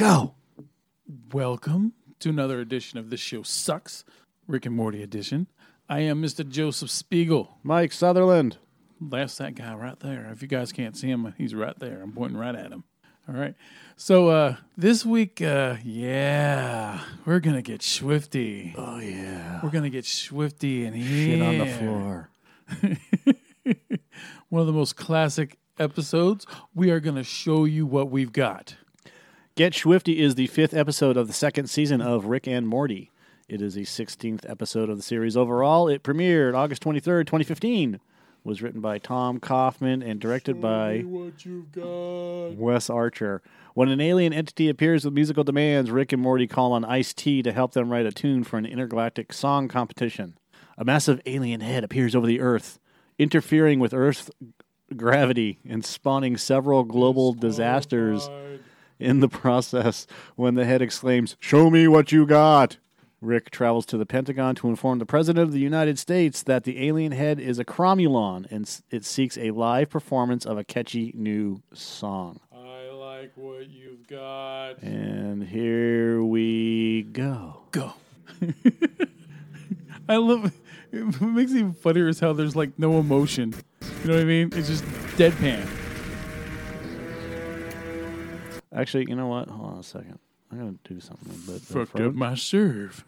Go. Welcome to another edition of This Show Sucks, Rick and Morty edition. I am Mr. Joseph Spiegel. Mike Sutherland. That's that guy right there. If you guys can't see him, he's right there. I'm pointing right at him. All right. So uh, this week, uh, yeah, we're gonna get schwifty. Oh, yeah. We're gonna get schwifty and Shit on the floor. One of the most classic episodes. We are gonna show you what we've got. Get Schwifty is the fifth episode of the second season of Rick and Morty. It is the 16th episode of the series overall. It premiered August 23rd, 2015. Was written by Tom Kauffman and directed by you've got. Wes Archer. When an alien entity appears with musical demands, Rick and Morty call on Ice T to help them write a tune for an intergalactic song competition. A massive alien head appears over the Earth, interfering with Earth's gravity and spawning several global disasters in the process. When the head exclaims, Show me what you got! Rick travels to the Pentagon to inform the President of the United States that the alien head is a cromulon and s- it seeks a live performance of a catchy new song. I like what you've got. And here we go. go. I love it makes it even funnier is how there's like no emotion. You know what I mean? It's just deadpan. Actually, you know what? Hold on a second. I'm going to do something. But uh, Fucked up my serve.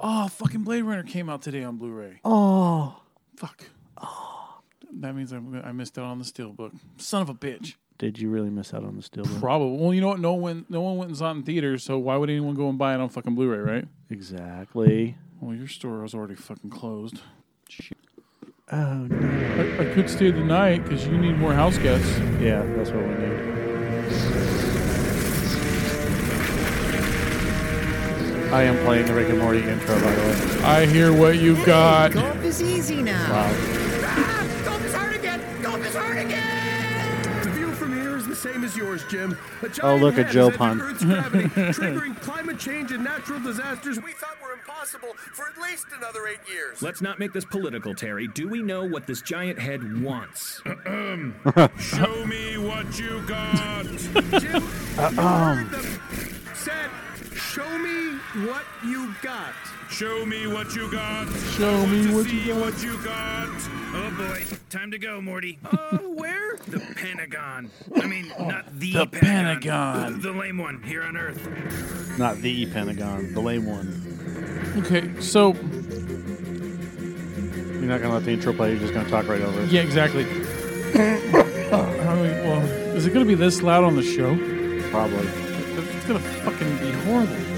Oh, fucking Blade Runner came out today on Blu-ray. Oh. Fuck. Oh, that means I'm, I missed out on the steelbook. Son of a bitch. Did you really miss out on the steel? Probably. Well, you know what? No one, no one went and saw it in theaters. So why would anyone go and buy it on fucking Blu-ray, right? Exactly. Well, your store was already fucking closed. Shit. Oh, no. I, I could stay the night because you need more house guests. Yeah, that's what we need. I am playing the Rick and Morty intro, by the way. I hear what you got. Golf is easy now. Wow. Ah, golf is hard again! Golf is hard again! The view from here is the same as yours, Jim. Oh, look at Joe is Pun. Earth's gravity, triggering climate change and natural disasters we thought were impossible for at least another eight years. Let's not make this political, Terry. Do we know what this giant head wants? Show me what you got. Jim, you heard them said, show me what you got. Show me what you got. Show me what you got. what you got. Oh boy, time to go, Morty. Uh, where? The Pentagon. I mean, not the, The Pentagon. The lame one here on Earth. Not the Pentagon, the lame one. Okay, so You're not going to let the intro play, you're just going to talk right over it. yeah, exactly. How do we, well, is it going to be this loud on the show? Probably. It's going to fucking be horrible.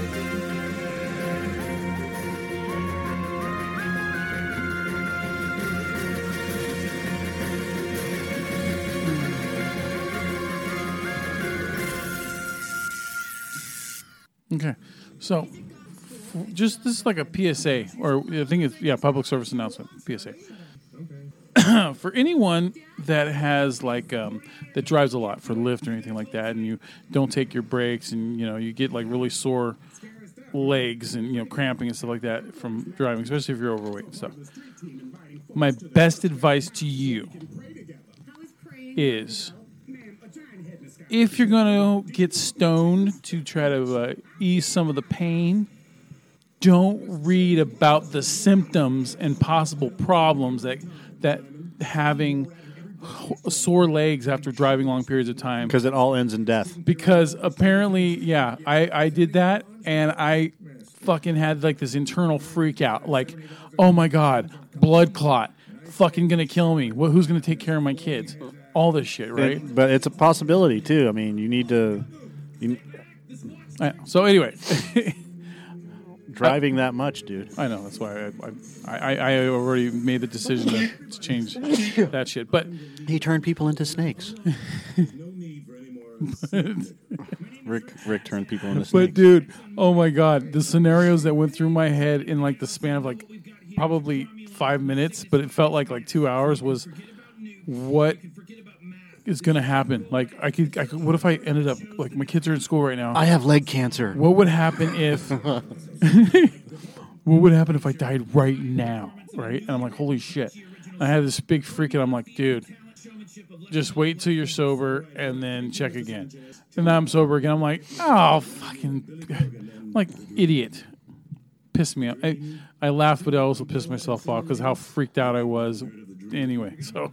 So just this is like a PSA, or I think it's yeah, public service announcement PSA. for anyone that has like um, that drives a lot for Lyft or anything like that, and you don't take your breaks, and you know you get like really sore legs and you know cramping and stuff like that from driving, especially if you're overweight and stuff. My best advice to you is if you're going to get stoned to try to uh, ease some of the pain, don't read about the symptoms and possible problems that that having sore legs after driving long periods of time. Because it all ends in death. because apparently yeah I, I did that and i fucking had like this internal freak out like oh my god blood clot fucking gonna kill me. Wh- who's gonna take care of my kids all this shit right It- but it's a possibility, too. I mean, you need to. You, I so anyway driving that much, dude. i know that's why i, I, I, I already made the decision to, to change that shit but He turned people into snakes. Rick Rick turned people into snakes. But dude, oh my god, the scenarios that went through my head in like the span of like probably five minutes, but it felt like like two hours was what is gonna happen. Like I could, I could what if I ended up like my kids are in school right now? I have leg cancer. what would happen if what would happen if I died right now? Right? And I'm like, holy shit. I had this big freak and I'm like, dude, just wait till you're sober and then check again. And now I'm sober again. I'm like, oh, fucking, I'm like idiot. Pissed me off. I, I laughed, but I also pissed myself off because how freaked out I was. Anyway, so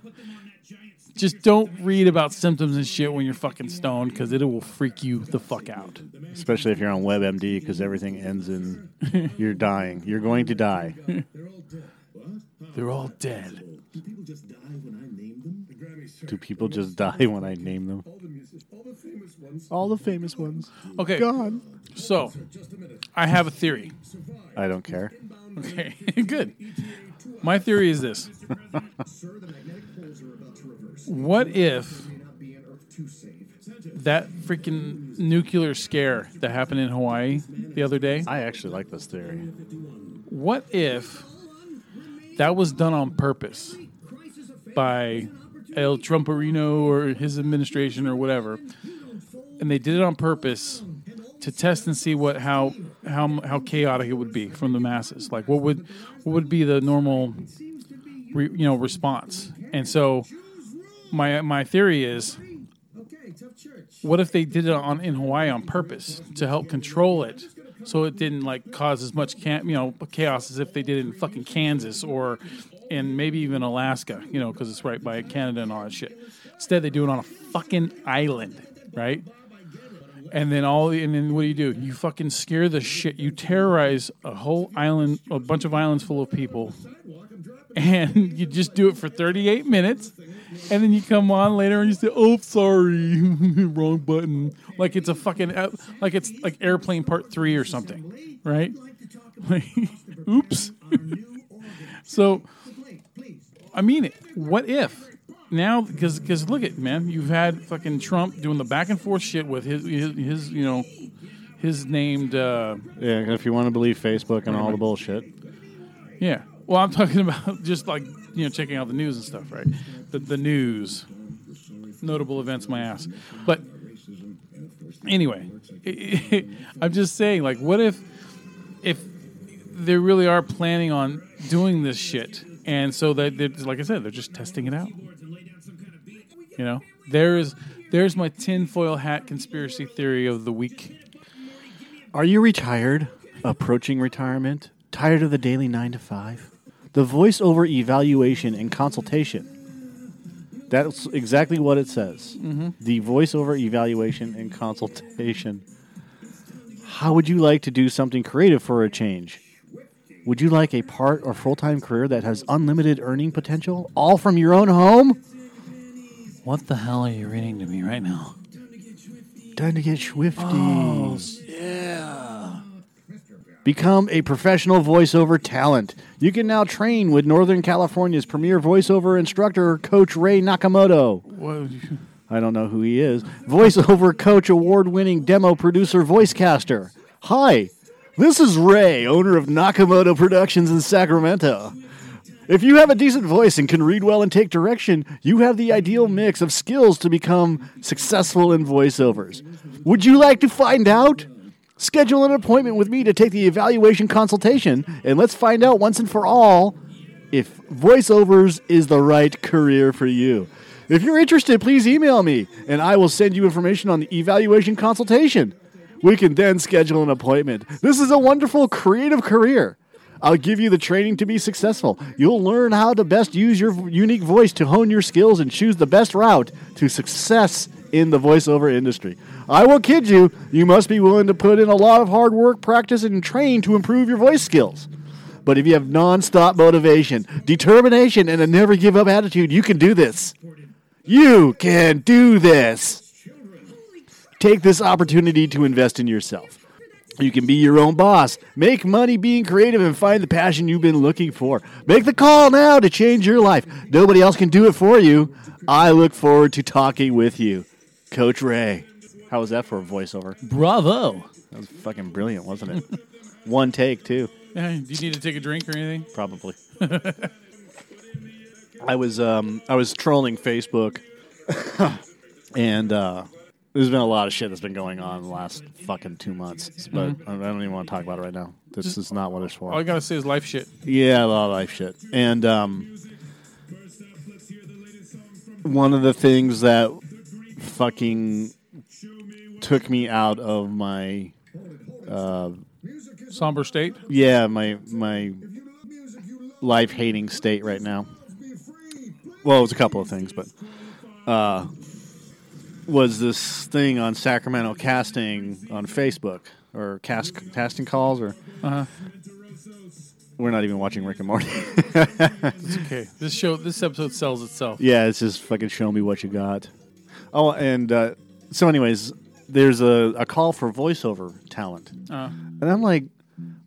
just don't read about symptoms and shit when you're fucking stoned because it will freak you the fuck out. Especially if you're on WebMD because everything ends in you're dying. You're going to die. They're all dead. Do people just die when I name them? All the famous ones. Okay, Gone. so I have a theory. I don't care. Okay, good. My theory is this. what if that freaking nuclear scare that happened in Hawaii the other day? I actually like this theory. What if that was done on purpose by El Trumperino or his administration or whatever, and they did it on purpose to test and see what how how how chaotic it would be from the masses? Like what would what would be the normal re, you know response? And so my my theory is what if they did it on in Hawaii on purpose to help control it, so it didn't like cause as much can, you know chaos as if they did it in fucking Kansas or in maybe even Alaska, you know, because it's right by Canada and all that shit. Instead, they do it on a fucking island, right? And then all, and then what do you do? You fucking scare the shit. You terrorize a whole island, a bunch of islands full of people, and you just do it for 38 minutes and then you come on later and you say oh sorry wrong button. Like it's a fucking uh, like it's like airplane part 3 or something right? Like, oops. So i mean it. What if? Now because because look at man you've had fucking trump doing the back and forth shit with his his, his you know his named uh Yeah, if you want to believe Facebook and all the bullshit. Yeah. Well, I'm talking about just like you know checking out the news and stuff, right? The the news, notable events, my ass. But anyway, I'm just saying, like, what if if they really are planning on doing this shit, and so that like I said, they're just testing it out. You know, there's there's my tinfoil hat conspiracy theory of the week. Are you retired? Approaching retirement? Tired of the daily nine to five? The voiceover evaluation and consultation. That's exactly what it says. Mm-hmm. The voiceover evaluation and consultation. How would you like to do something creative for a change? Would you like a part or full time career that has unlimited earning potential, all from your own home? What the hell are you reading to me right now? Time to get schwifty. Oh, Become a professional voiceover talent. You can now train with Northern California's premier voiceover instructor, Coach Ray Nakamoto. I don't know who he is. Voiceover coach, award winning demo producer, voicecaster. Hi, this is Ray, owner of Nakamoto Productions in Sacramento. If you have a decent voice and can read well and take direction, you have the ideal mix of skills to become successful in voiceovers. Would you like to find out? Schedule an appointment with me to take the evaluation consultation, and let's find out once and for all if voiceovers is the right career for you. If you're interested, please email me, and I will send you information on the evaluation consultation. We can then schedule an appointment. This is a wonderful creative career. I'll give you the training to be successful. You'll learn how to best use your unique voice to hone your skills and choose the best route to success in the voiceover industry. I will kid you, you must be willing to put in a lot of hard work, practice, and train to improve your voice skills. But if you have nonstop motivation, determination, and a never give up attitude, you can do this. You can do this. Take this opportunity to invest in yourself. You can be your own boss, make money being creative, and find the passion you've been looking for. Make the call now to change your life. Nobody else can do it for you. I look forward to talking with you. Coach Ray. How was that for a voiceover? bravo! That was fucking brilliant, wasn't it? One take, too. Yeah, do you need to take a drink or anything? probably. I was um I was trolling Facebook, and uh, there's been a lot of shit that's been going on in the last fucking two months. But I don't even want to talk about it right now. This is not what it's for. All I gotta say is life shit. Yeah, a lot of life shit. And um, one of the things that fucking took me out of my Somber state. yeah my my life hating state right now. Well, it was a couple of things, but uh, was this thing on Sacramento casting on Facebook or cast casting calls or Uh-huh. we're not even watching Rick and Morty. It's okay. This show, this episode sells itself. yeah, it's just fucking show me what you got. Oh, and uh, so, anyways, there's a, a call for voiceover talent, Uh, and I'm like,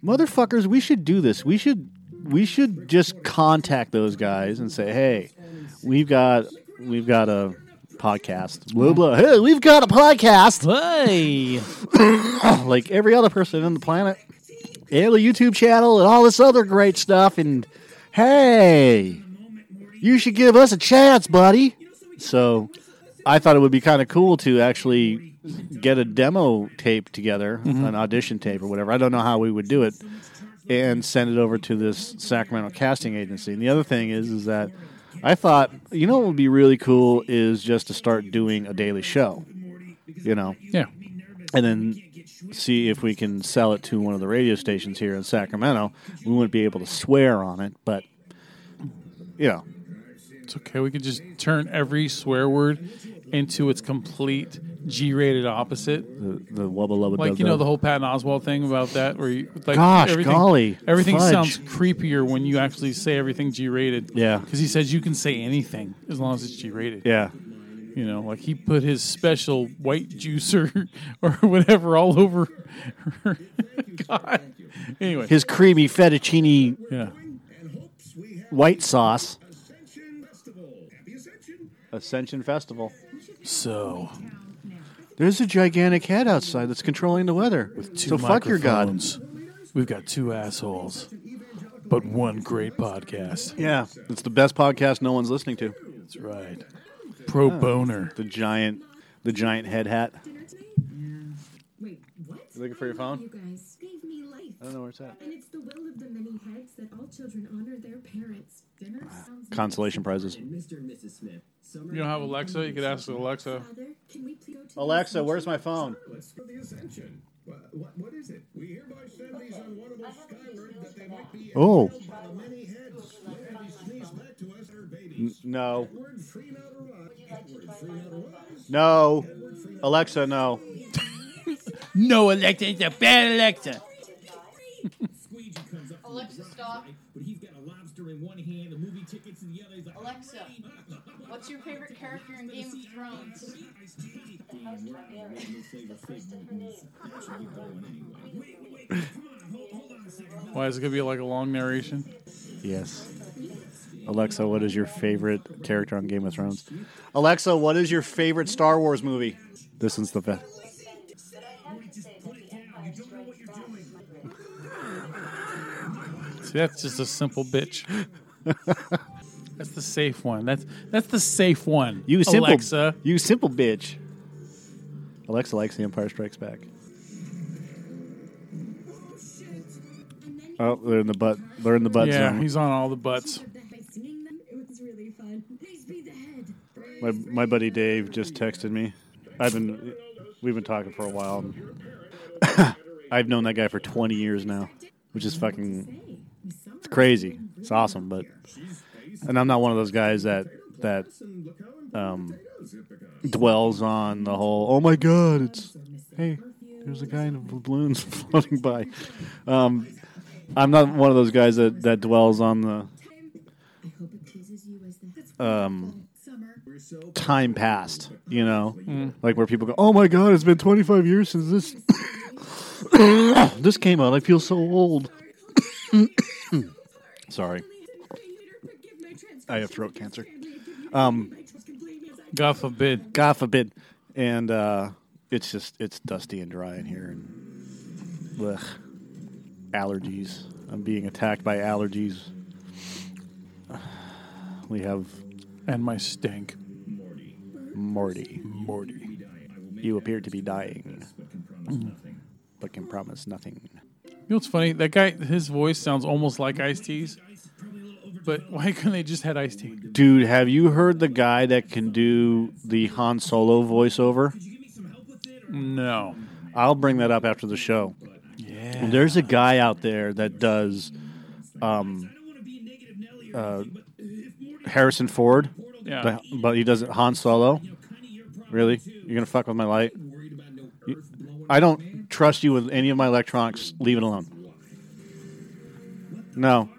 motherfuckers, we should do this. We should we should just contact those guys and say, hey, we've got we've got a podcast. Blah blah. Hey, we've got a podcast. hey, like every other person on the planet, and the YouTube channel, and all this other great stuff. And hey, you should give us a chance, buddy. So I thought it would be kind of cool to actually get a demo tape together, mm-hmm. an audition tape or whatever. I don't know how we would do it, and send it over to this Sacramento casting agency. And the other thing is, is that I thought, you know, what would be really cool is just to start doing a daily show. You know, yeah. and then see if we can sell it to one of the radio stations here in Sacramento. We wouldn't be able to swear on it, but you know, It's okay. We could just turn every swear word into its complete G-rated opposite. the the wubba lubba Like you know the whole Patton Oswalt thing about that, where you like Gosh, everything, golly, everything fudge. sounds creepier when you actually say everything G-rated. Yeah. because he says you can say anything as long as it's G-rated. yeah. You know, like he put his special white juicer or whatever all over. God. Anyway, His creamy fettuccine yeah. white sauce. Ascension Festival. So There's a gigantic head outside that's controlling the weather. With two so fuck your god. microphones. We've got two assholes, but one great podcast. Yeah, it's the best podcast no one's listening to. That's right. Pro boner. The giant, the giant head hat. Wait, what? You looking for your phone? I don't know where it's at. And it's the will of the many heads that all children honor their parents. Dinner sounds Consolation prizes. Mr. and Mrs. Smith. Summer You don't have Alexa? You could ask Alexa. Father, can we please go to the Alexa, where's my phone? Let's go to the Ascension. What, what, what is it? We hereby send these unwantable skyward that they might be Oh. impaled by the many heads. When these sneeze led to us, our babies. No, Word free not arise. Word free not arise. no, Alexa, no. No, Alexa. It's a bad Alexa. Squeegee comes up Alexa, the stop. right? But he's got a lobster in one hand, the movie tickets in the other. He's like, Alexa, what's your favorite character in Game of Thrones? Why is it gonna be like a long narration? Yes. Alexa, what is your favorite character on Game of Thrones? Alexa, what is your favorite Star Wars movie? This one's the best. See, that's just a simple bitch. that's the safe one. That's that's the safe one. You simple, Alexa. You simple bitch. Alexa likes The Empire Strikes Back. Oh, they're in the butt. They're in the butt Yeah, zone. he's on all the butts. By singing them, it was really fun. Please be the head. My my buddy Dave just texted me. I've been we've been talking for a while. I've known that guy for 20 years now, which is fucking it's crazy. It's awesome, but and I'm not one of those guys that that um, dwells on the whole. Oh my god, it's hey, there's a guy in a balloons floating by. Um, I'm not one of those guys that that dwells on the I hope it pleases you as the um, summer. time past. you know, like where people go, "Oh my god, it's been 25 years since this this came out. I feel so old." Sorry, I have throat cancer. Um, God forbid. God forbid, and uh, it's just it's dusty and dry in here, and ugh, allergies. I'm being attacked by allergies. We have And my stink. Morty. Morty. Morty. You appear to be dying, but can promise nothing. You know what's funny? That guy, his voice sounds almost like Ice T's. But why couldn't they just had Ice T? Dude, have you heard the guy that can do the Han Solo voiceover? No. I'll bring that up after the show. Yeah. There's a guy out there that does um, uh, Harrison Ford, Yeah. but, but he does it Han Solo. Really? You're gonna fuck with my light? You- I don't trust you with any of my electronics. Leave it alone. No,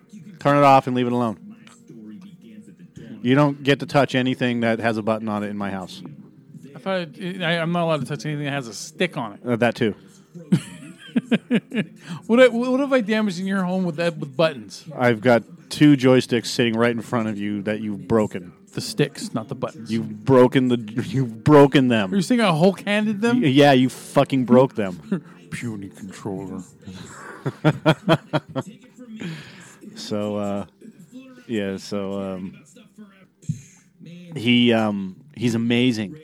turn it off and leave it alone. You don't get to touch anything that has a button on it in my house. I thought it, I, I'm not allowed to touch anything that has a stick on it. Uh, that too. What, I- what have I damaged in your home with that with buttons? I've got two joysticks sitting right in front of you that you've broken. The sticks, not the buttons. You've broken the. You've broken them. Are You're saying I Hulk handed them? Yeah, you fucking broke them. Puny controller. So, uh, yeah, so um, he um, he's amazing.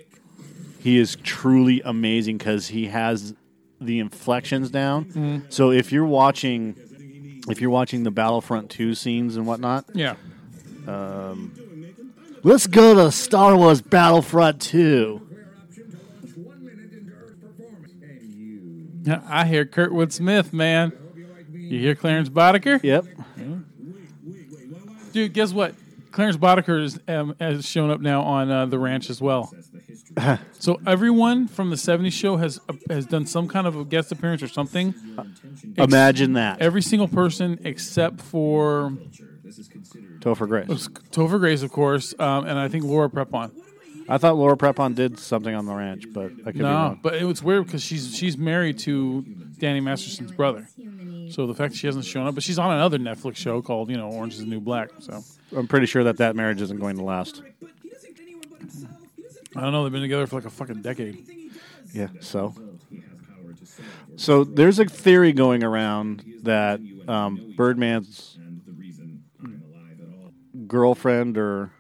He is truly amazing because he has the inflections down. So if you're watching, if you're watching the Battlefront two scenes and whatnot, Yeah. Um, let's go to Star Wars Battlefront two. I hear Kurtwood Smith, man. You hear Clarence Boddicker? Yep. Dude, guess what? Clarence Boddicker is, um, has shown up now on uh, the ranch as well. so everyone from the '70s show has uh, has done some kind of a guest appearance or something. Imagine that. Every single person except for Topher Grace. Topher Grace, of course, um, and I think Laura Prepon. I thought Laura Prepon did something on the ranch, but I could be No, wrong. but it was weird because she's she's married to Danny Masterson's brother. So the fact that she hasn't shown up, but she's on another Netflix show called you know Orange Is the New Black. So I'm pretty sure that that marriage isn't going to last. I don't know. They've been together for like a fucking decade. Yeah. So. So there's a theory going around that um, Birdman's girlfriend or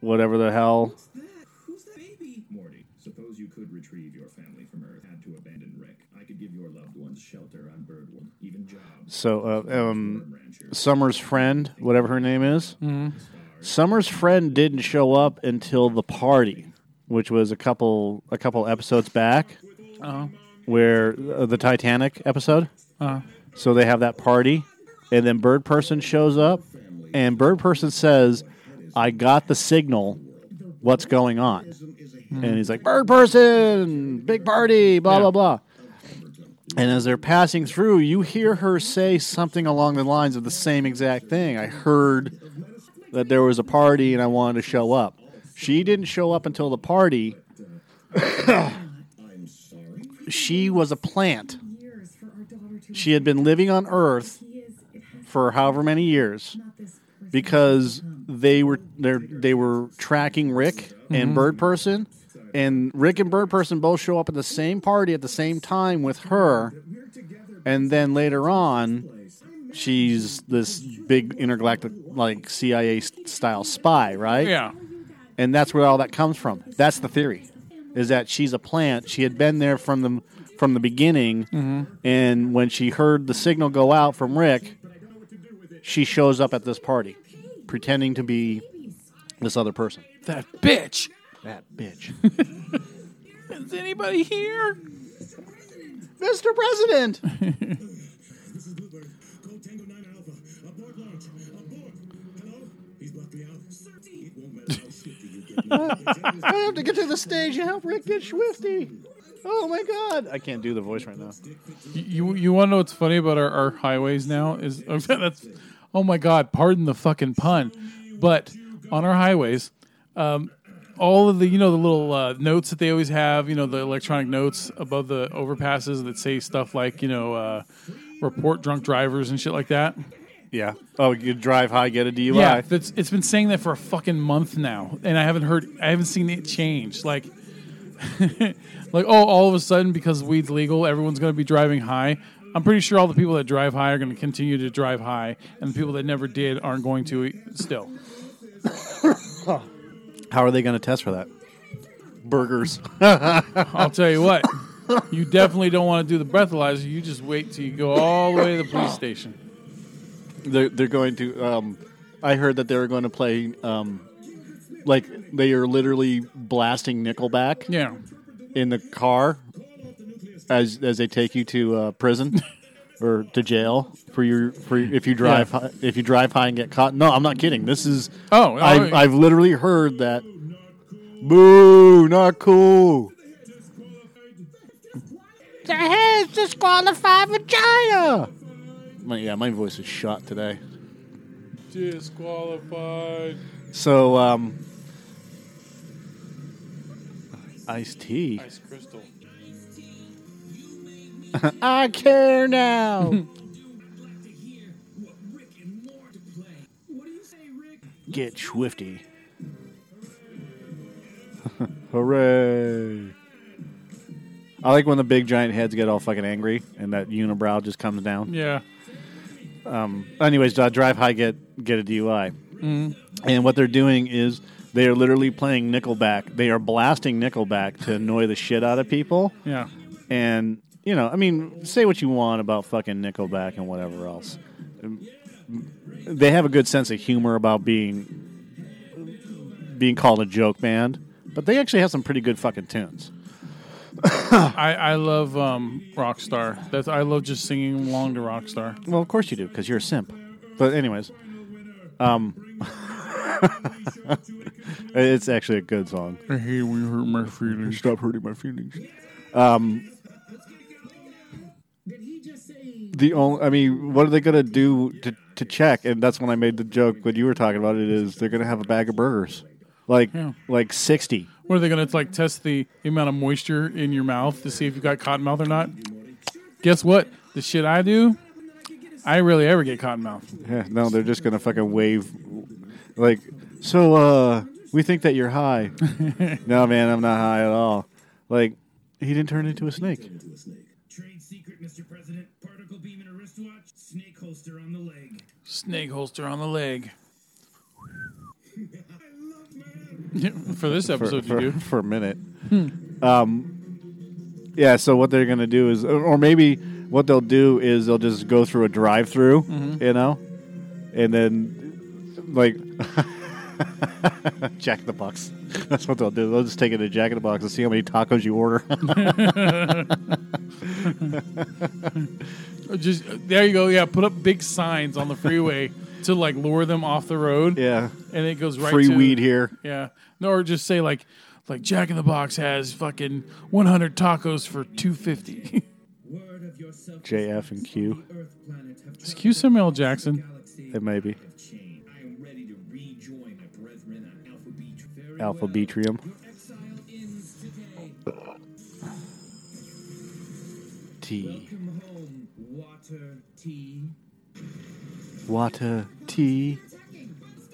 whatever the hell. Morty, suppose you could retrieve your family from Earth, had to abandon Rick. I could give your loved ones shelter on Bird World, even jobs. So uh, um, Summer's friend, whatever her name is, Summer's friend didn't show up until the party, which was a couple a couple episodes back, Uh-huh. where uh, the Titanic episode. Uh-huh. So they have that party, and then Bird Person shows up, and Bird Person says, "I got the signal. What's going on?" And he's like, "Bird Person, big party, blah Yeah. blah blah." And as they're passing through, you hear her say something along the lines of the same exact thing. I heard that there was a party and I wanted to show up. She didn't show up until the party. she was a plant. Years for our daughter to She had been living on Earth He is, it has for however many years not this person. because they were they they were tracking Rick and mm-hmm. Bird Person, and Rick and Bird Person both show up at the same party at the same time with her, and then later on, she's this big intergalactic like CIA style spy, right? Yeah. and that's where all that comes from. That's the theory, is that she's a plant. She had been there from the from the beginning, mm-hmm. and when she heard the signal go out from Rick, she shows up at this party, pretending to be this other person. That bitch. That bitch, Is anybody here? Mr. President. code tango 9 alpha a board launch a board hello he's blocked me out 30 I have to get to the stage and help Rick get schwifty. Oh my God! I can't do the voice right now. You you want to know what's funny about our, our highways now is that's oh my god pardon the fucking pun but on our highways um, all of the you know the little uh, notes that they always have you know the electronic notes above the overpasses that say stuff like you know uh, report drunk drivers and shit like that Yeah. Oh, you drive high, get a DUI. yeah it's, it's been saying that for a fucking month now and I haven't heard I haven't seen it change like like oh all of a sudden because weed's legal everyone's going to be driving high i'm pretty sure all the people that drive high are going to continue to drive high and the people that never did aren't going to still How are they going to test for that? Burgers. i'll tell you what you definitely don't want to do the breathalyzer you just wait till you go all the way to the police station they're they're going to. Um, I heard that they were going to play. Um, like they are literally blasting Nickelback yeah in the car as as they take you to uh, prison or to jail for your for if you drive Yeah. hi, if you drive high and get caught. No, I'm not kidding. This is Oh, I've, oh, I've literally heard that. Boo! Not cool. The head's disqualified vagina. My, yeah, my voice is shot today. Disqualified. So, um, iced tea. Ice crystal. I care now. Get schwifty. Hooray. I like when the big giant heads get all fucking angry and that unibrow just comes down. Yeah. Um, Anyways, uh, drive high, get get a DUI. And what they're doing is they are literally playing Nickelback. They are blasting Nickelback to annoy the shit out of people. Yeah. And you know, I mean, say what you want about fucking Nickelback and whatever else. They have a good sense of humor about being being called a joke band, but they actually have some pretty good fucking tunes. I, I love um, Rockstar. That's I love just singing along to Rockstar. Well, of course you do, because you're a simp. But anyways, um, it's actually a good song. I hate when you hurt my feelings. Stop hurting my feelings. Um, the only, I mean, what are they gonna do to to check? And that's when I made the joke when you were talking about it. Is they're gonna have a bag of burgers, like Yeah. like sixty. What are they going to like test the amount of moisture in your mouth to see if you got cotton mouth or not? Guess what? The shit I do, I rarely ever get cotton mouth. Yeah, no, they're just gonna fucking wave, like. So, uh, we think that you're high. no, man, I'm not high at all. Like, he didn't turn into a snake. Trade secret, Mr. President. Particle beam and a wristwatch. Snake holster on the leg. Snake holster on the leg. For this episode, for, you do. for a minute. Um, yeah. So what they're gonna do is, or maybe what they'll do is they'll just go through a drive-through, Mm-hmm. you know, and then like Jack in the Box. That's what they'll do. They'll just take it to Jack in the Box and see how many tacos you order. Just there you go. Yeah, put up big signs on the freeway to like lure them off the road. yeah. and it goes right Free to weed here. Yeah, no, or just say like like Jack in the Box has fucking 100 tacos for 250. Word of yourself. JF and Q. Earth planet have Is Q Samuel Jackson? It may be Alpha. Betrium. Your exile ends today. T. Water tea. Water T.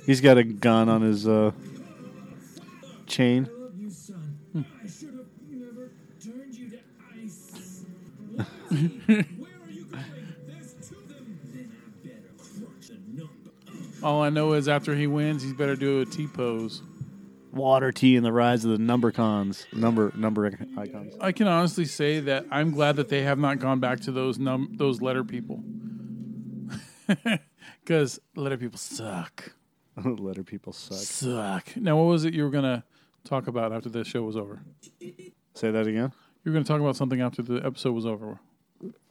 He's got a gun on his uh, chain. I love you, son. I should have never turned you to ice. Where are you going? There's two of them. Then I better crunch a number. All I know is after he wins, he's better do a T pose. Water T and the rise of the number cons. Number number icons. I can honestly say that I'm glad that they have not gone back to those num those letter people. Because letter people suck. Letter people suck. Suck. Now, what was it you were going to talk about after the show was over? Say that again. You were going to talk about something after the episode was over.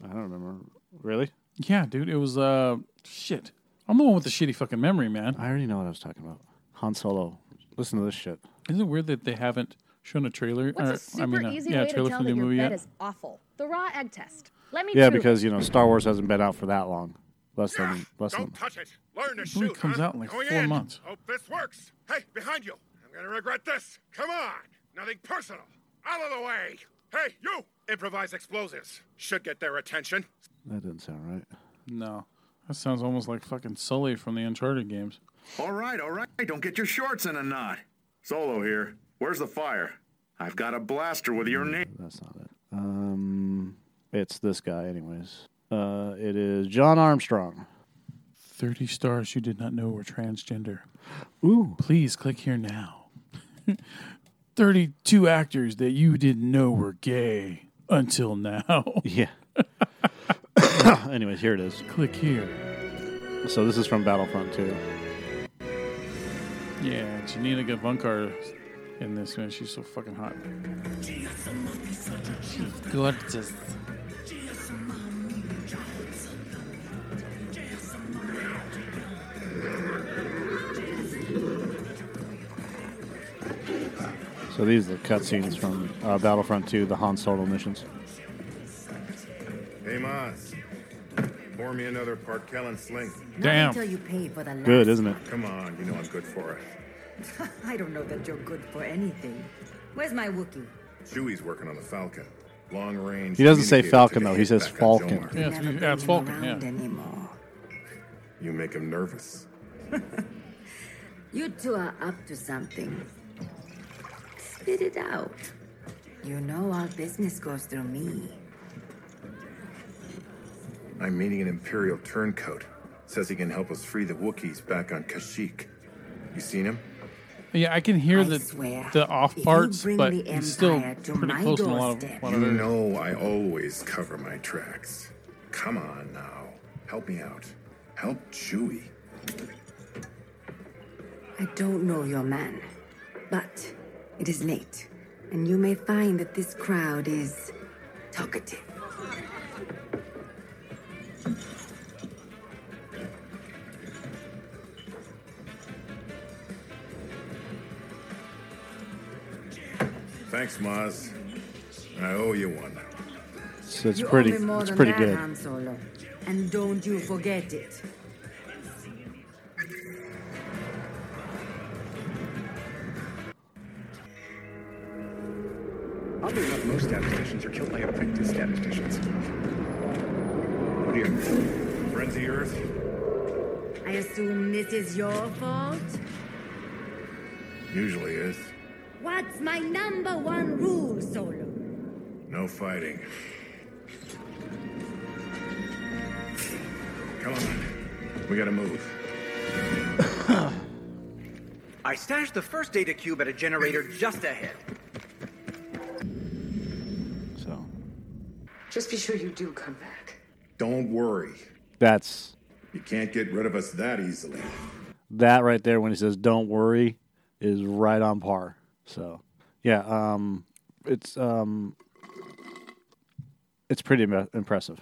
I don't remember. Really? Yeah, dude. It was, uh, shit. I'm the one with the shitty fucking memory, man. I already know what I was talking about. Han Solo. Listen to this shit. Isn't it weird that they haven't shown a trailer? What's or, a super I mean, uh, easy yeah, way to trailer tell for the that new your movie bed yet? is awful? The raw egg test. Let me Yeah, prove because you know Star Wars hasn't been out for that long. Less than less than. Don't touch it. Learn to movie shoot. comes huh? out in like Going four in. months. Hope this works. Hey, behind you. I'm gonna regret this. Come on. Nothing personal. Out of the way. Hey, you. Improvise explosives. Should get their attention. That didn't sound right. No. That sounds almost like fucking Sully from the Uncharted games. All right, all right. Don't get your shorts in a knot. Solo here. Where's the fire? I've got a blaster with your name. That's not it. Um, it's this guy, anyways. Uh, it is John Armstrong. 30 stars you did not know were transgender. Ooh. Please click here now. 32 actors that you didn't know were gay until now. Yeah. anyways, here it is. click here. So this is from Battlefront 2. Yeah, Janina Gavankar in this man. She's so fucking hot. Gorgeous. So these are the cutscenes from uh, Battlefront 2, the Han Solo missions. Hey, Maz. Pour me another Park Kellen sling. Damn. Until you pay for the Good, isn't it? Come on, you know I'm good for it. I don't know that you're good for anything. Where's my Wookie? Chewie's working on the Falcon. Long range. He doesn't say Falcon, though. He says Falcon. Yeah, it's, yeah, it's Falcon. Yeah. anymore. You make him nervous. You two are up to something. Spit it out. You know all business goes through me. I'm meeting an Imperial turncoat. Says he can help us free the Wookiees back on Kashyyyk. You seen him? Yeah, I can hear I the swear, the off parts, but he's still Empire to pretty close in a lot of, doorstep- lot You of know I always cover my tracks. Come on now. Help me out. Help Chewie. I don't know your man, but it is late, and you may find that this crowd is talkative. Thanks, Maz. I owe you one. So it's you pretty, owe me more it's than pretty that, good. Han Solo. And don't you forget it. Is your fault? Usually is. What's my number one rule, Solo? No fighting. Come on. We gotta move. I stashed the first data cube at a generator just ahead. So Just be sure you do come back. Don't worry. that's You can't get rid of us that easily. that right there when he says "Don't worry" is right on par. So yeah, um, it's um, it's pretty im- impressive.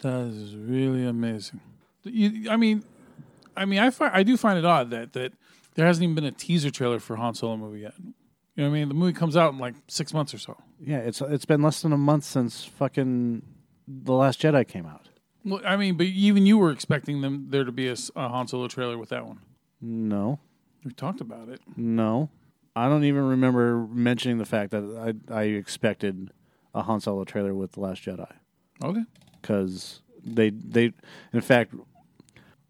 That is really amazing. You, I mean, I mean, I find, I do find it odd that that there hasn't even been a teaser trailer for Han Solo movie yet. You know what I mean? The movie comes out in like six months or so. Yeah, it's it's been less than a month since fucking the Last Jedi came out. Well, I mean, but even you were expecting them there to be a, s- a Han Solo trailer with that one. No, We talked about it. no, I don't even remember mentioning the fact that I I expected a Han Solo trailer with the Last Jedi. Okay. because they they in fact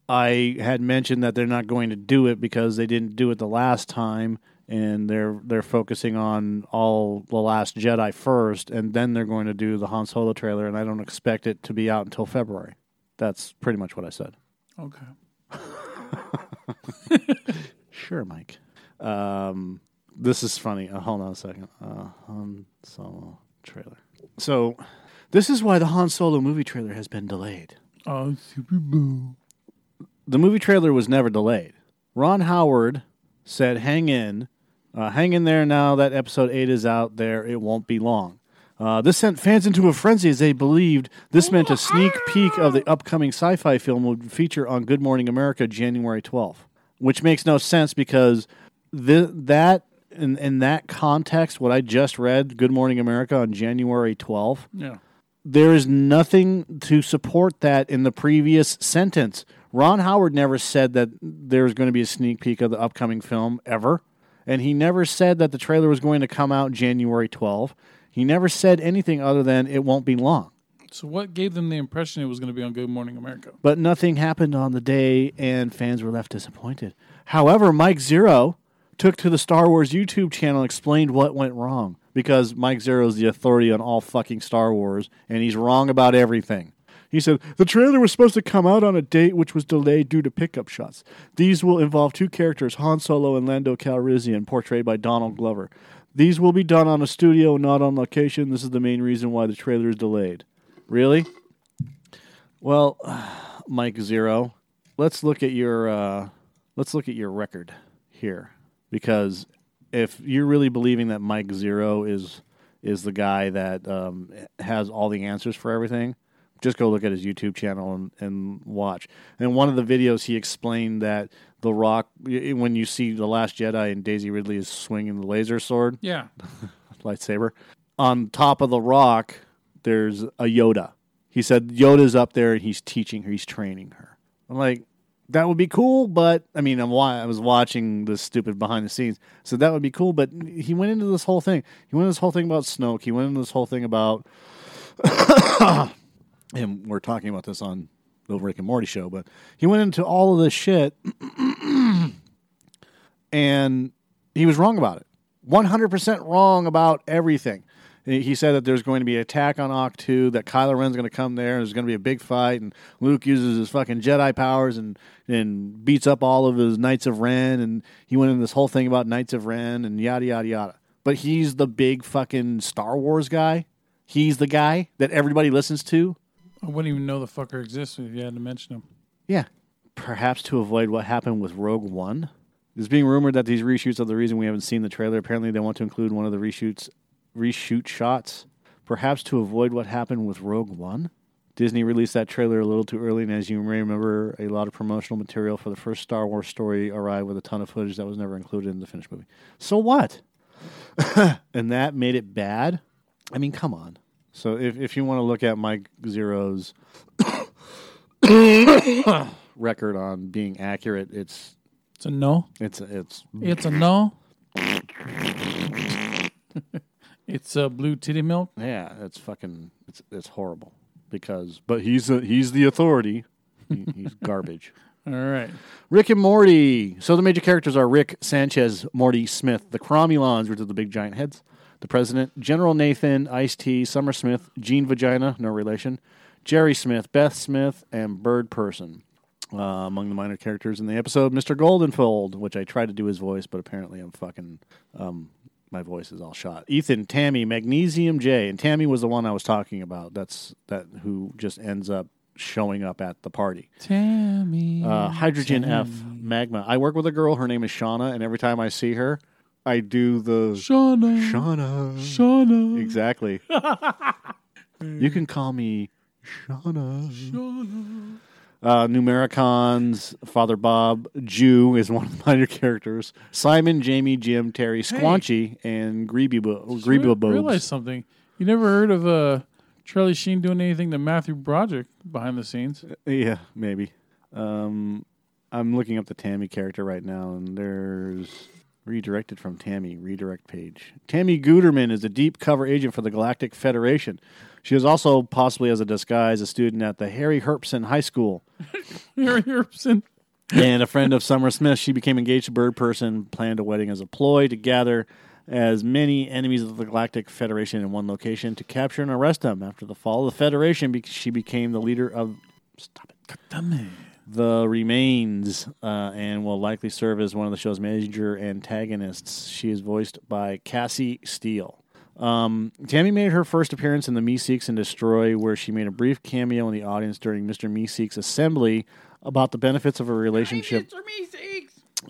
I had mentioned that they're not going to do it because they didn't do it the last time and they're they're focusing on all the last Jedi first and then they're going to do the Han Solo trailer and I don't expect it to be out until February. That's pretty much what I said. Okay. Sure, Mike. Um, this is funny. Uh, hold on a second. Uh, Han Solo trailer. So, this is why the Han Solo movie trailer has been delayed. Oh, Super Bowl. the movie trailer was never delayed. Ron Howard said, "Hang in, uh, hang in there. Now that episode eight is out there, it won't be long." Uh, this sent fans into a frenzy as they believed this meant a sneak peek of the upcoming sci-fi film would feature on Good Morning America January 12th, which makes no sense because th- that in, in that context, what I just read, Good Morning America on January 12th, Yeah. there is nothing to support that in the previous sentence. Ron Howard never said that there's going to be a sneak peek of the upcoming film ever. And he never said that the trailer was going to come out January 12. He never said anything other than it won't be long. So what gave them the impression it was going to be on Good Morning America? But nothing happened on the day, and fans were left disappointed. However, Mike Zeroh took to the Star Wars YouTube channel and explained what went wrong because Mike Zeroh is the authority on all fucking Star Wars, and he's wrong about everything. He said the trailer was supposed to come out on a date which was delayed due to pickup shots. These will involve two characters, Han Solo and Lando Calrissian, portrayed by Donald Glover. These will be done on a studio, not on location. This is the main reason why the trailer is delayed. Really? Well, Mike Zeroh, let's look at your uh, let's look at your record here because if you're really believing that Mike Zeroh is is the guy that um, has all the answers for everything, just go look at his YouTube channel and, and watch. And one of the videos, he explained that the Rock, when you see the Last Jedi and Daisy Ridley is swinging the laser sword, Yeah. lightsaber, on top of the Rock, there's a Yoda. He said Yoda's up there and he's teaching her, he's training her. I'm like, that would be cool, but I mean, I'm I was watching this stupid behind the scenes, so that would be cool. But he went into this whole thing. He went into this whole thing about Snoke. He went into this whole thing about, and we're talking about this on the Rick and Morty show. But he went into all of this shit, and he was wrong about it. 100% wrong about everything. He said that there's going to be an attack on Ahch-To, that Kylo Ren's going to come there, and there's going to be a big fight, and Luke uses his fucking Jedi powers and, and beats up all of his Knights of Ren, and he went into this whole thing about Knights of Ren and yada, yada, yada. But he's the big fucking Star Wars guy. He's the guy that everybody listens to. I wouldn't even know the fucker exists if you had to mention him. Yeah. Perhaps to avoid what happened with Rogue One. It's being rumored that these reshoots are the reason we haven't seen the trailer. Apparently, they want to include one of the reshoots, reshoot shots. Perhaps to avoid what happened with Rogue One. Disney released that trailer a little too early, and as you may remember, a lot of promotional material for the first Star Wars story arrived with a ton of footage that was never included in the finished movie. So what? and that made it bad? I mean, come on. So if, if you want to look at Mike Zeroh's record on being accurate, it's it's a no. It's it's It's a no. it's a blue titty milk. Yeah, it's fucking it's it's horrible because but he's a, he's the authority. He, he's garbage. All right. Rick and Morty. So the major characters are Rick Sanchez, Morty Smith, the Cromulons, which are the big giant heads, the president, General Nathan, Ice T, Summer Smith, Gene Vagina, no relation, Jerry Smith, Beth Smith, and Bird Person. Uh, among the minor characters in the episode, Mr. Goldenfold, which I tried to do his voice, but apparently I'm fucking um, my voice is all shot. Ethan, Tammy, Magnesium J, and Tammy was the one I was talking about. That's that who just ends up showing up at the party. Tammy. Uh, Hydrogen F, Magma. I work with a girl. Her name is Shauna, and every time I see her, I do the Shauna. Shauna. Shauna. Exactly. you can call me Shauna. Shauna. Uh, Numericons, Father Bob, Jew is one of the minor characters. Simon, Jamie, Jim, Terry, Squanchy, and Greeby Bo- Greeby realize something. You never heard of uh, Charlie Sheen doing anything to Matthew Broderick behind the scenes? Yeah, maybe. Um, I'm looking up the Tammy character right now, and there's redirected from Tammy redirect page. Tammy Guterman is a deep cover agent for the Galactic Federation. She is also possibly as a disguise a student at the Harry Herpson High School. Harry Herpson. and a friend of Summer Smith. She became engaged to Bird Person, planned a wedding as a ploy to gather as many enemies of the Galactic Federation in one location to capture and arrest them. After the fall of the Federation, she became the leader of stop it, the Remains, uh, and will likely serve as one of the show's major antagonists. She is voiced by Cassie Steele. Um, Tammy made her first appearance in the Meeseeks and Destroy, where she made a brief cameo in the audience during Mr. Meeseeks' assembly about the benefits of a relationship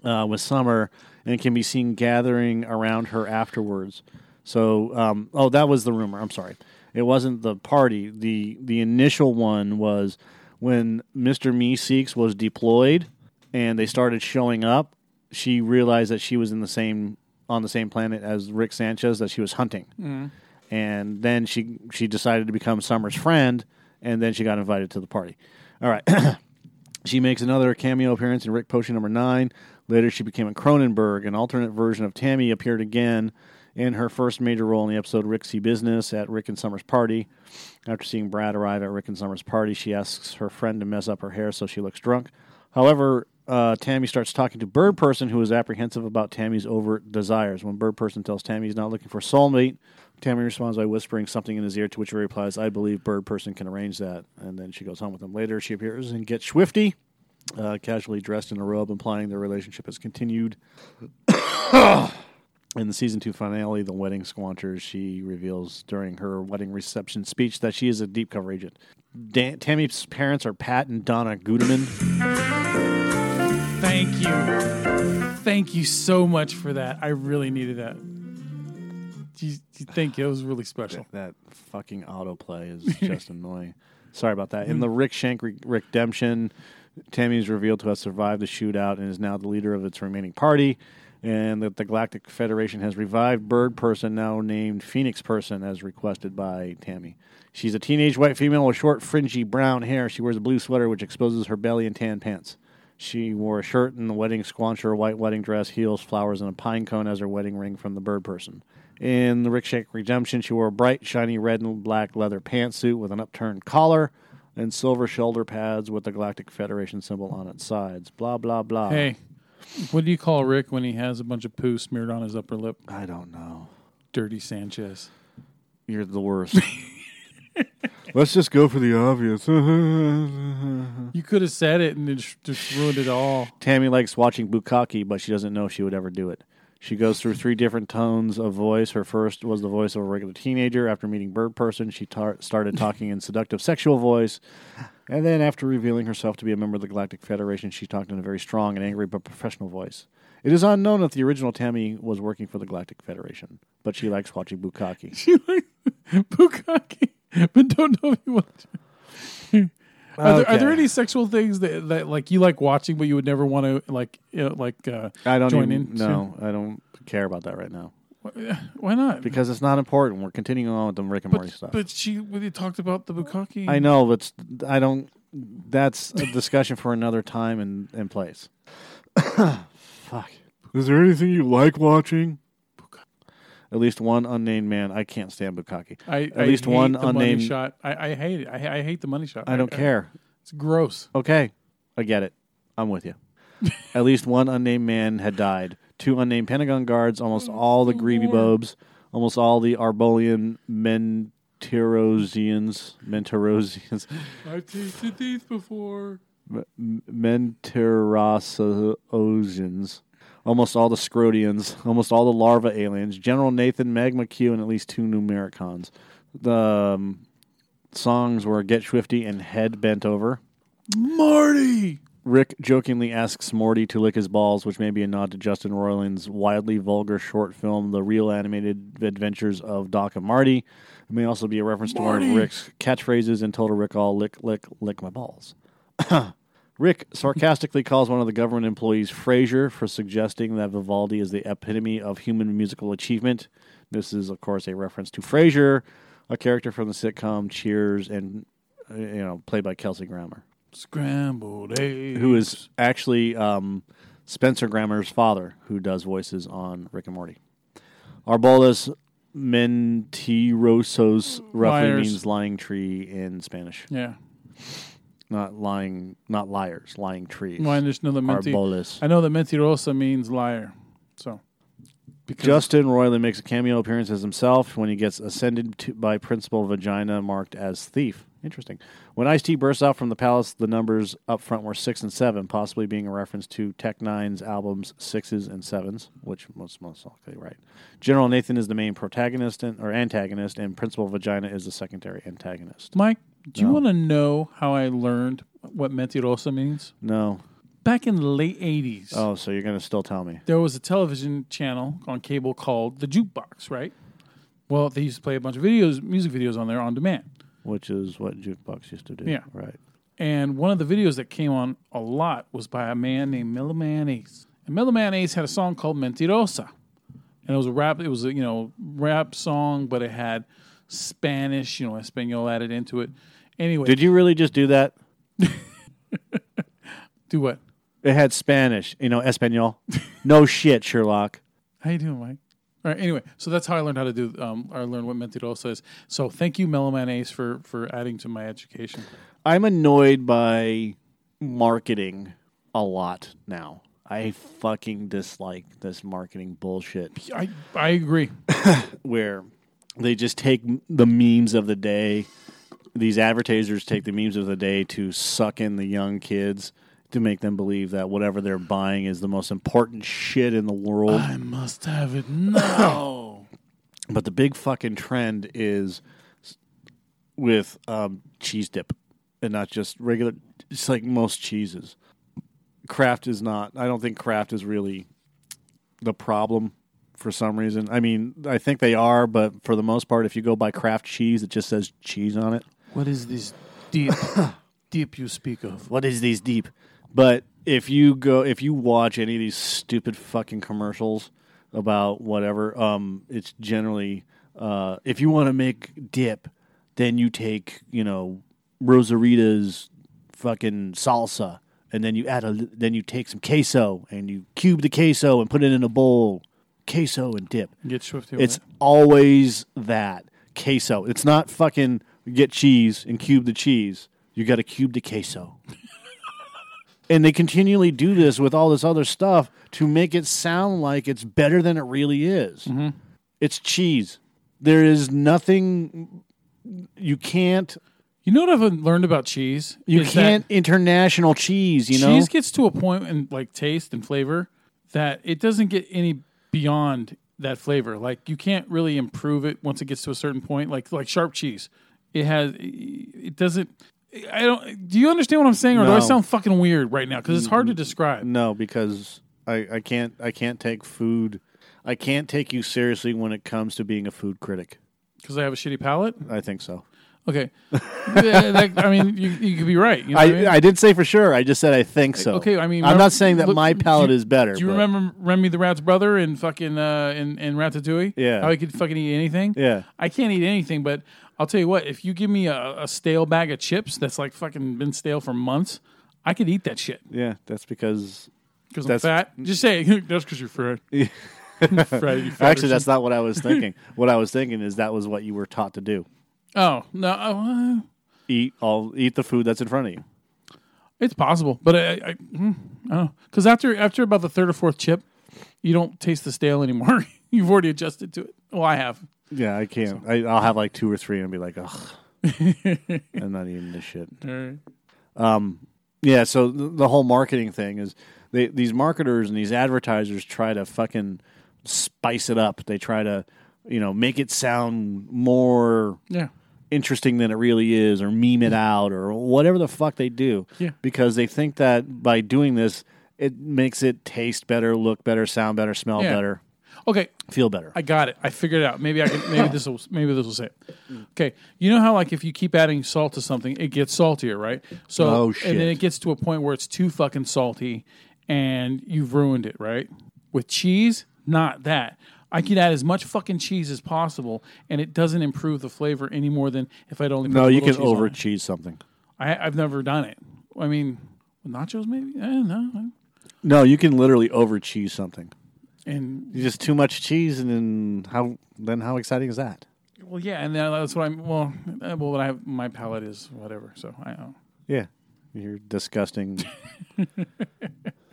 uh, with Summer, and can be seen gathering around her afterwards. So, um, oh, that was the rumor. I'm sorry, it wasn't the party. the The initial one was when Mister Meeseeks was deployed, and they started showing up. She realized that she was in the same on the same planet as Rick Sanchez that she was hunting, Mhm. and then she she decided to become Summer's friend, and then she got invited to the party. All right. She makes another cameo appearance in Rick Potion number nine. Later, she became a Cronenberg. An alternate version of Tammy appeared again in her first major role in the episode See Business at Rick and Summer's party. After seeing Brad arrive at Rick and Summer's party, she asks her friend to mess up her hair so she looks drunk. However, uh, Tammy starts talking to Bird Person, who is apprehensive about Tammy's overt desires. When Bird Person tells Tammy he's not looking for soulmate, Tammy responds by whispering something in his ear, to which he replies, I believe Bird Person can arrange that. And then she goes home with him. Later, she appears and gets Schwifty, uh, casually dressed in a robe, implying their relationship has continued. In the season two finale, The Wedding Squanchers, she reveals during her wedding reception speech that she is a deep cover agent. Dan- Tammy's parents are Pat and Donna Guterman. Thank you. thank you so much for that. I really needed that. Thank you. Think it was really special. That fucking autoplay is just annoying. Sorry about that. In mm. the Rick Shank re- redemption, Tammy is revealed to have survived the shootout and is now the leader of its remaining party. And that the Galactic Federation has revived Bird Person, now named Phoenix Person, as requested by Tammy. She's a teenage white female with short, fringy brown hair. She wears a blue sweater which exposes her belly and tan pants. She wore a shirt and the wedding squancher, a white wedding dress, heels, flowers, and a pine cone as her wedding ring from the Bird Person. In the Rick Shank Redemption, she wore a bright, shiny red and black leather pantsuit with an upturned collar and silver shoulder pads with the Galactic Federation symbol on its sides. Blah, blah, blah. Hey, what do you call Rick when he has a bunch of poo smeared on his upper lip? I don't know. Dirty Sanchez. You're the worst. Let's just go for the obvious. You could have said it and it just, just ruined it all. Tammy likes watching Bukkake, but she doesn't know she would ever do it. She goes through three different tones of voice. Her first was the voice of a regular teenager. After meeting Bird Person, she tar- started talking in seductive sexual voice. And then, after revealing herself to be a member of the Galactic Federation, she talked in a very strong and angry but professional voice. It is unknown if the original Tammy was working for the Galactic Federation, but she likes watching Bukkake. She likes Bukkake, but don't know if you want to. Are, there, are there any sexual things that, that like you like watching, but you would never want to like you know, like uh, I don't join even, in? no, I don't care about that right now Why not? because it's not important. We're continuing on with the Rick and Morty stuff. but she when you talked about the Bukkake. I know, but I don't. That's a discussion for another time and, and place. Fuck. Is there anything you like watching? At least one unnamed man. I can't stand Bukkake. I, At I least one the money unnamed. shot. I, I hate it. I, I hate the money shot. I don't care. It's gross. Okay, I get it. I'm with you. At least one unnamed man had died. Two unnamed Pentagon guards, almost all the Greeby Bobes, almost all the Arbolian Mentirosians, Mentirosians, I've tasted these before. M- Mentirosians, almost all the Scrodians, almost all the larva aliens, General Nathan, Magma Q, and at least two Numericons. The um, songs were Get Schwifty and Head Bent Over. Marty. Rick jokingly asks Morty to lick his balls, which may be a nod to Justin Roiland's wildly vulgar short film, The Real Animated Adventures of Doc and Marty. It may also be a reference to one of Rick's catchphrases and told Rick all lick, lick, lick my balls. Rick sarcastically calls one of the government employees Frasier for suggesting that Vivaldi is the epitome of human musical achievement. This is, of course, a reference to Frasier, a character from the sitcom Cheers, and uh, you know, played by Kelsey Grammer Scrambled eggs. who is actually um, Spencer Grammer's father, who does voices on Rick and Morty. Arbolas mentirosos roughly Liars. means lying tree in Spanish. Yeah. Not lying, not liars, lying trees. Well, I just know that menti- Arbolas. I know that mentirosa means liar. So Justin Roiland makes a cameo appearance as himself when he gets ascended to, by Principal Vagina, marked as thief. Interesting. When Ice T bursts out from the palace, the numbers up front were six and seven, possibly being a reference to Tech N9ne's albums sixes and sevens, which most most likely right. General Nathan is the main protagonist and, or antagonist, and Principal Vagina is the secondary antagonist. Mike, do you No. want to know how I learned what mentirosa means? No. Back in the late 80s, Oh, so you're going to still tell me? there was a television channel on cable called the Jukebox, right? Well, they used to play a bunch of videos, music videos on there on demand. Which is what jukebox used to do. Yeah. Right. And one of the videos that came on a lot was by a man named Mellow Man Ace. And Mellow Man Ace had a song called Mentirosa. And it was a rap, it was a, you know, rap song, but it had Spanish, you know, Espanol added into it. Anyway. Did you really just do that? do what? It had Spanish, you know, Espanol. no shit, Sherlock. How you doing, Mike? All right. Anyway, so that's how I learned how to do. Um, I learned what mentirosa is. So thank you, Mellow Man Ace, for for adding to my education. I'm annoyed by marketing a lot now. I fucking dislike this marketing bullshit I I agree. where they just take the memes of the day. These advertisers take the memes of the day to suck in the young kids to make them believe that whatever they're buying is the most important shit in the world. I must have it now. But the big fucking trend is with um, cheese dip, and not just regular. It's like most cheeses. Kraft is not. I don't think Kraft is really the problem for some reason. I mean, I think they are, but for the most part, if you go buy Kraft cheese, it just says cheese on it. What is this deep, deep you speak of? What is these deep? But if you go, if you watch any of these stupid fucking commercials about whatever, um, it's generally uh, if you want to make dip, then you take you know Rosarita's fucking salsa, and then you add a, then you take some queso and you cube the queso and put it in a bowl, queso and dip. Get schwifty It's it. always that queso. It's not fucking get cheese and cube the cheese. You got to cube the queso. And they continually do this with all this other stuff to make it sound like it's better than it really is. Mm-hmm. It's cheese. There is nothing you can't You know what I've learned about cheese? you Is can't international cheese, you know. cheese gets to a point in like taste and flavor that it doesn't get any beyond that flavor. Like you can't really improve it once it gets to a certain point. Like like sharp cheese, it has it doesn't. I don't. Do you understand what I'm saying, or do I No. sound fucking weird right now? Because it's hard to describe. No, because I, I can't I can't take food I can't take you seriously when it comes to being a food critic. Because I have a shitty palate. I think so. Okay, Yeah, that- I mean you, you could be right. You know I, what I, mean? I did say for sure. I just said I think so. Okay, I mean, I'm remember- not saying that look, my palate you- is better. Do you but- remember Remy the Rat's brother in fucking uh, in, in Ratatouille? Yeah. how he could fucking eat anything. Yeah. I can't eat anything, but I'll tell you what: if you give me a, a stale bag of chips that's like fucking been stale for months, I could eat that shit Yeah, that's because because I'm That's- fat. Just say that's because you're fat. Fat, you fat Actually, that's not what I was thinking. what I was thinking is that was what you were taught to do: Oh no, uh, eat all, eat the food that's in front of you. it's possible, but I, I, hmm, I don't know because after after about the third or fourth chip, you don't taste the stale anymore. You've already adjusted to it. Well, I have. Yeah, I can't. I, I'll have like two or three and be like, ugh, I'm not eating this shit. All right. Um, yeah. So the, the whole marketing thing is they these marketers and these advertisers try to fucking spice it up. They try to, you know, make it sound more Yeah. Interesting than it really is, or meme it out, or whatever the fuck they do. Yeah. Because they think that by doing this, it makes it taste better, look better, sound better, smell Yeah. better, Okay, feel better. I got it. I figured it out. Maybe I can. Maybe this will. Maybe this will say it. Mm. Okay, you know how like if you keep adding salt to something, it gets saltier, right? So Oh, and then it gets to a point where it's too fucking salty, and you've ruined it, right? With cheese, not that. I could add as much fucking cheese as possible, and it doesn't improve the flavor any more than if I'd only. Put no, a you little can cheese on over it. cheese something. I, I've never done it. I mean, nachos, maybe. Eh, no. No, you can literally over cheese something. And You just too much cheese, and then how? Then how exciting is that? well, yeah, and then that's what I'm. Well, eh, well, but I have my palate is whatever. So I don't. Yeah, you're disgusting.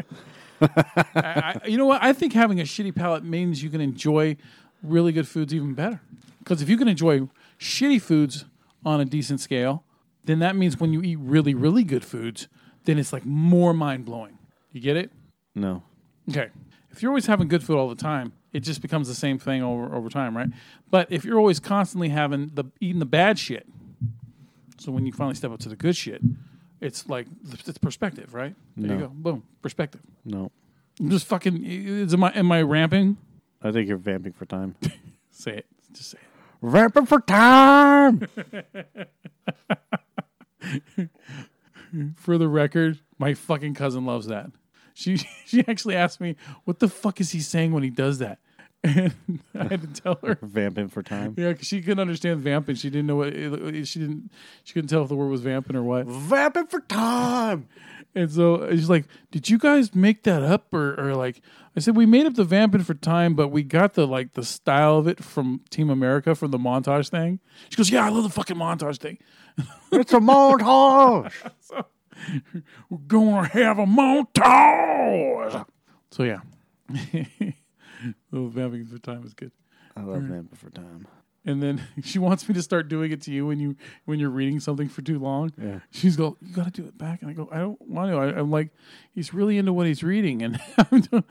I, I, you know what? I think having a shitty palate means you can enjoy really good foods even better. Because if you can enjoy shitty foods on a decent scale, then that means when you eat really, really good foods, then it's like more mind blowing. You get it? no, Okay. If you're always having good food all the time, it just becomes the same thing over over time, right? But if you're always constantly having the eating the bad shit, so when you finally step up to the good shit, it's like it's perspective, right? There you go. Boom, perspective. no. I'm just fucking. Is am I am I ramping? I think you're vamping for time. Say it. Just say it. vamping for time. For the record, my fucking cousin loves that. She she actually asked me, "What the fuck is he saying when he does that?" And I had to tell her. vamping for time. Yeah, 'cause she couldn't understand vamping. She didn't know what it, she didn't. She couldn't tell if the word was vamping or what. Vamping for time. And so she's like, "Did you guys make that up, or, or like?" I said, "We made up the vamping for time, but we got the like the style of it from Team America from the montage thing." She goes, "Yeah, I love the fucking montage thing." It's a montage. so, we're gonna have a montage. So yeah, little vamping for time is good. I love vamping for time. And then she wants me to start doing it to you when you when you're reading something for too long. Yeah. She's go, you got to do it back, and I go, I don't want to. I, I'm like, he's really into what he's reading, and she, goes,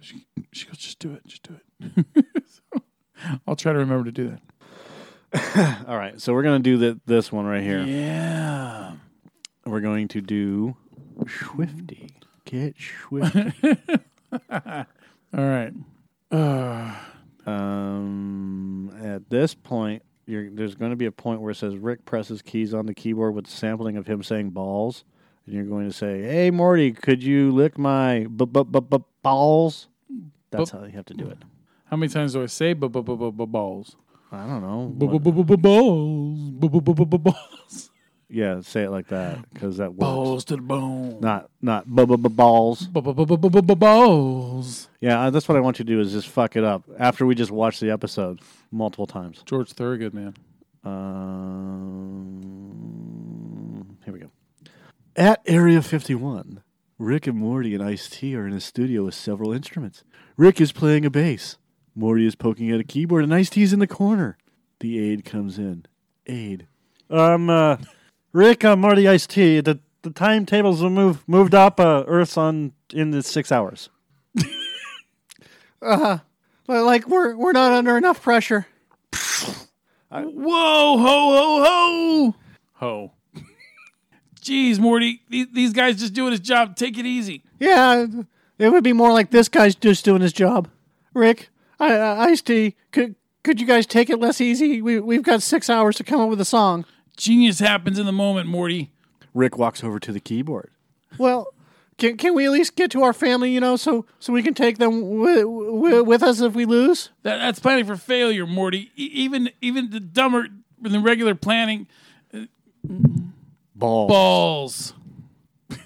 she, she goes, just do it, just do it. so, I'll try to remember to do that. All right, so we're gonna do the, this one right here. Yeah. We're going to do Schwifty. Get Schwifty. All right. Uh, Um, at this point, you're, there's going to be a point where it says Rick presses keys on the keyboard with sampling of him saying balls, and you're going to say, "Hey Morty, could you lick my b b b b balls?" That's how you have to do it. how many times do I say bu- bu- bu- bu- balls? I don't know. Balls. Balls. Yeah, say it like that because that works. Balls to the bone. Not not balls. Bu- bu- bu- balls. Yeah, uh, that's what I want you to do is just fuck it up after we just watch the episode multiple times. George Thorogood, man. Um, here we go. At Area 51, Rick and Morty and Ice T are in a studio with several instruments. Rick is playing a bass. Morty is poking at a keyboard, and Ice T's in the corner. The aide comes in. Aide. Um, uh, Rick, uh, Morty, Ice T, the, the timetables will move moved up. Uh, Earth's on in the six hours. uh, but like we're we're not under enough pressure. Whoa, ho, ho, ho. Ho. Jeez, Morty. These, these guys just doing his job. Take it easy. Yeah, it would be more like this guy's just doing his job. Rick, I, I, Ice T, could could you guys take it less easy? We we've got six hours to come up with a song. Genius happens in the moment, Morty. Rick walks over to the keyboard. Well, can can we at least get to our family? You know, so so we can take them wi- wi- with us if we lose. That, that's planning for failure, Morty. E- even even the dumber than the regular planning. Mm-hmm. Balls. Balls.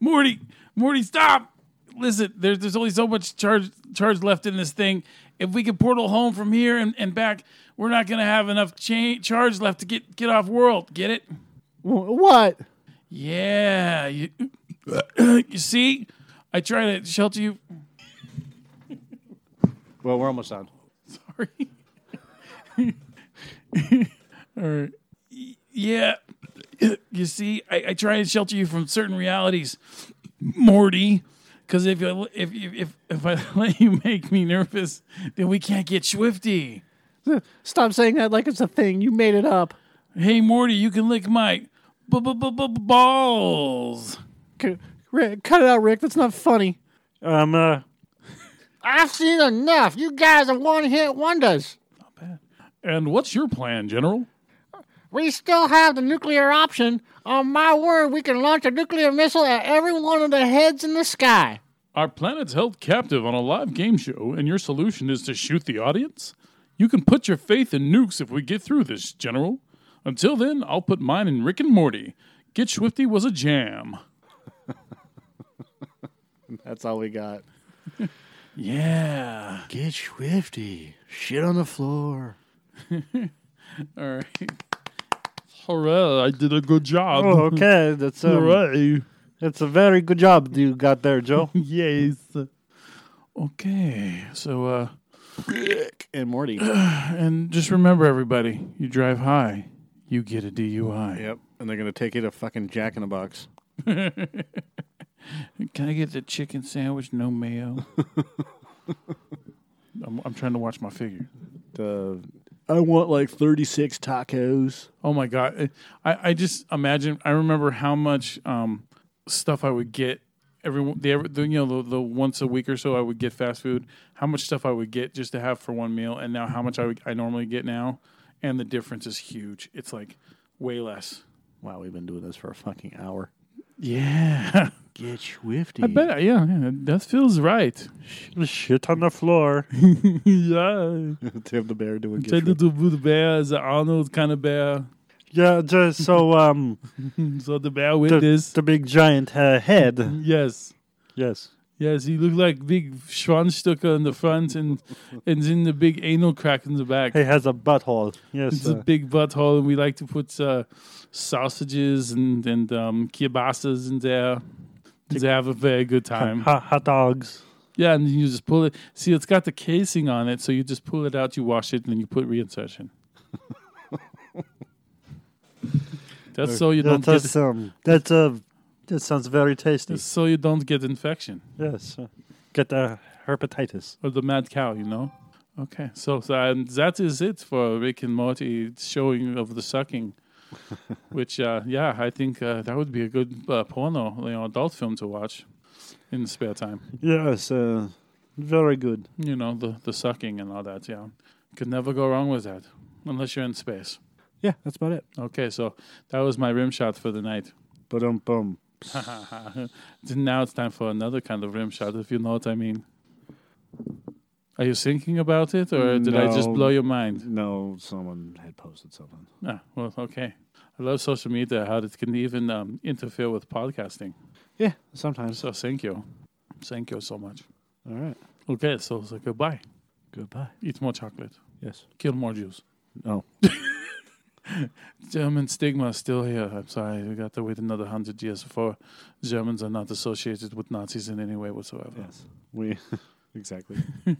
Morty, Morty, stop. Listen, there's there's only so much charge charge left in this thing. If we could portal home from here and, and back, we're not gonna have enough cha- charge left to get get off world. Get it? What? Yeah. You, you see, I try to shelter you. Well, we're almost done. Sorry. All right. Yeah. You see, I, I try to shelter you from certain realities, Morty. Because if you if if if I let you make me nervous, then we can't get Schwifty. Stop saying that like it's a thing. You made it up. Hey Morty, you can lick my balls. Rick, cut it out, Rick. That's not funny. Um. Uh, I've seen enough. You guys are one-hit wonders. Not bad. And what's your plan, General? We still have the nuclear option. On my word, we can launch a nuclear missile at every one of the heads in the sky. Our planet's held captive on a live game show, and your solution is to shoot the audience? You can put your faith in nukes if we get through this, General. Until then, I'll put mine in Rick and Morty. Get Schwifty was a jam. That's all we got. Yeah. Get schwifty. Shit on the floor. All right. Hooray, I did a good job. Oh, okay. That's um, Hooray. That's a very good job you got there, Joe. yes. Okay, so, uh, Rick and Morty. and just remember, everybody, you drive high, you get a DUI. Yep. And they're gonna take you to fucking Jack in the Box. Can I get the chicken sandwich, no mayo? I'm, I'm trying to watch my figure. The I want like thirty six tacos. Oh my god! I, I just imagine. I remember how much um, stuff I would get every the, every- the you know the, the once a week or so I would get fast food. How much stuff I would get just to have for one meal, and now how much I would, I normally get now, and the difference is huge. It's like way less. Wow, we've been doing this for a fucking hour. Yeah, Get schwifty. I bet. Yeah, yeah, that feels right. Shit on the floor. yeah, Tim the bear doing Take the the bear is an Arnold kind of bear. Yeah, just so um So the bear with the, this. the big giant uh, head. Yes. Yes. Yes, he looked like big Schwanzstücke in the front and and in the big anal crack in the back. He has a butthole. Yes. it's uh, a big butthole, and we like to put uh, sausages and and um, kielbasa's in there to have a very good time. hot, hot dogs. Yeah, and you just pull it. See, it's got the casing on it, so you just pull it out, you wash it, and then you put reinsertion. That's so you don't that's, get. um, that's uh, that sounds very tasty. That's so you don't get infection Yes. uh, get the herpetitis. or the mad cow, you know. Okay, so, so and that is it for Rick and Morty showing of the sucking. Which, uh, yeah, I think uh, that would be a good uh, porno, you know, adult film to watch in spare time. Yes. Uh, Very good. You know, the the sucking and all that. Yeah, could never go wrong with that, unless you're in space. Yeah, that's about it. Okay, so that was my rim shot for the night. Ba-dum bum. now it's time for another kind of rim shot, if you know what I mean. Are you thinking about it, or did I just blow your mind? No, someone had posted something. Ah, well, okay. I love social media, how it can even um, interfere with podcasting. Yeah, sometimes. So thank you. Thank you so much. All right. Okay, so, so goodbye. Goodbye. Eat more chocolate. Yes. Kill more Jews. No. German stigma is still here. I'm sorry. We got to wait another hundred years before Germans are not associated with Nazis in any way whatsoever. Yes. We exactly.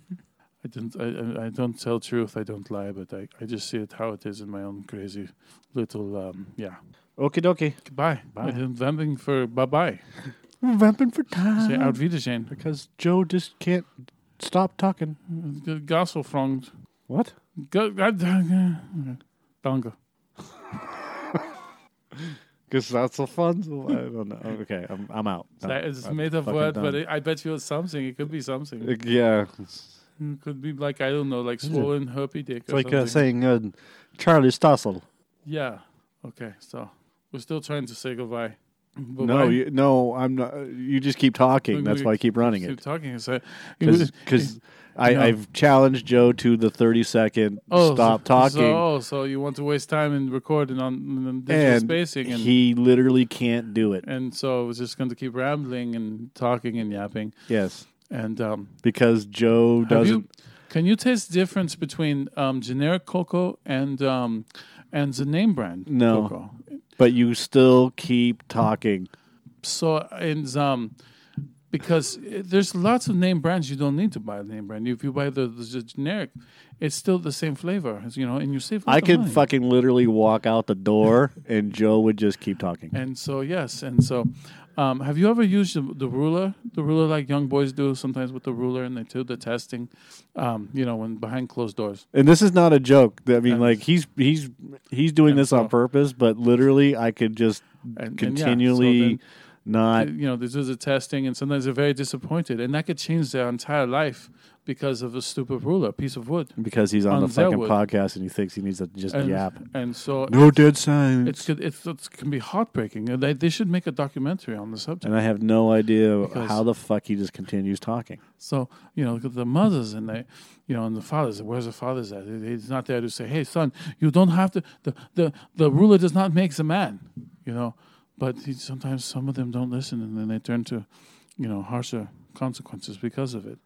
I don't. I, I- don't tell truth. I don't lie. But I, I just see it how it is in my own crazy little. Um, yeah. Okie dokie. Goodbye. Bye. I'm vamping for bye bye. I'm Vamping for time. Say out Wiedersehen. Because Joe just can't stop talking. Gasselfront. What? Danke. Because that's so fun. So I don't know. Okay, I'm I'm out. It's made of word, but it, I bet you it's something. It could be something. Yeah, It could be like I don't know, like swollen herpy dick. it's like uh, saying uh, Charlie Stossel. Yeah. Okay. So we're still trying to say goodbye. No, you, no, I'm not. You just keep talking. That's why I keep running Keep it. talking. So, Because I. I've challenged Joe to the 30 second Oh, stop so, talking. So, oh, so you want to waste time and recording on, on digital and spacing, and he literally can't do it. and so I was just going to keep rambling and talking and yapping. Yes, And um, because Joe doesn't. you, can you taste the difference between um, generic cocoa and um, and the name brand No, cocoa? but you still keep talking. So in um, because uh, there's lots of name brands you don't need to buy a name brand. If you buy the, the generic, it's still the same flavor, as you know, and you save. I could money. fucking literally walk out the door and Joe would just keep talking. And so yes, and so um, have you ever used the, the ruler? The ruler like young boys do sometimes with the ruler, and they do the testing. Um, you know, when behind closed doors. And this is not a joke. I mean, like he's he's he's doing this on purpose, but literally, I could just And- and yeah, so continually then- not. you know, this is a testing, and sometimes they're very disappointed, and that could change their entire life because of a stupid ruler, a piece of wood. because he's on, the fucking wood. podcast and he thinks he needs to just and, yap. And so No dead silence. It's it's, it can be heartbreaking. They they should make a documentary on the subject. And I have no idea Because- how the fuck he just continues talking. So you know the mothers and they, you know, and the fathers. Where's the fathers at? He's not there to say, "Hey, son, you don't have to." The the the ruler does not make the man. You know, but he, sometimes some of them don't listen, and then they turn to, you know, harsher consequences because of it.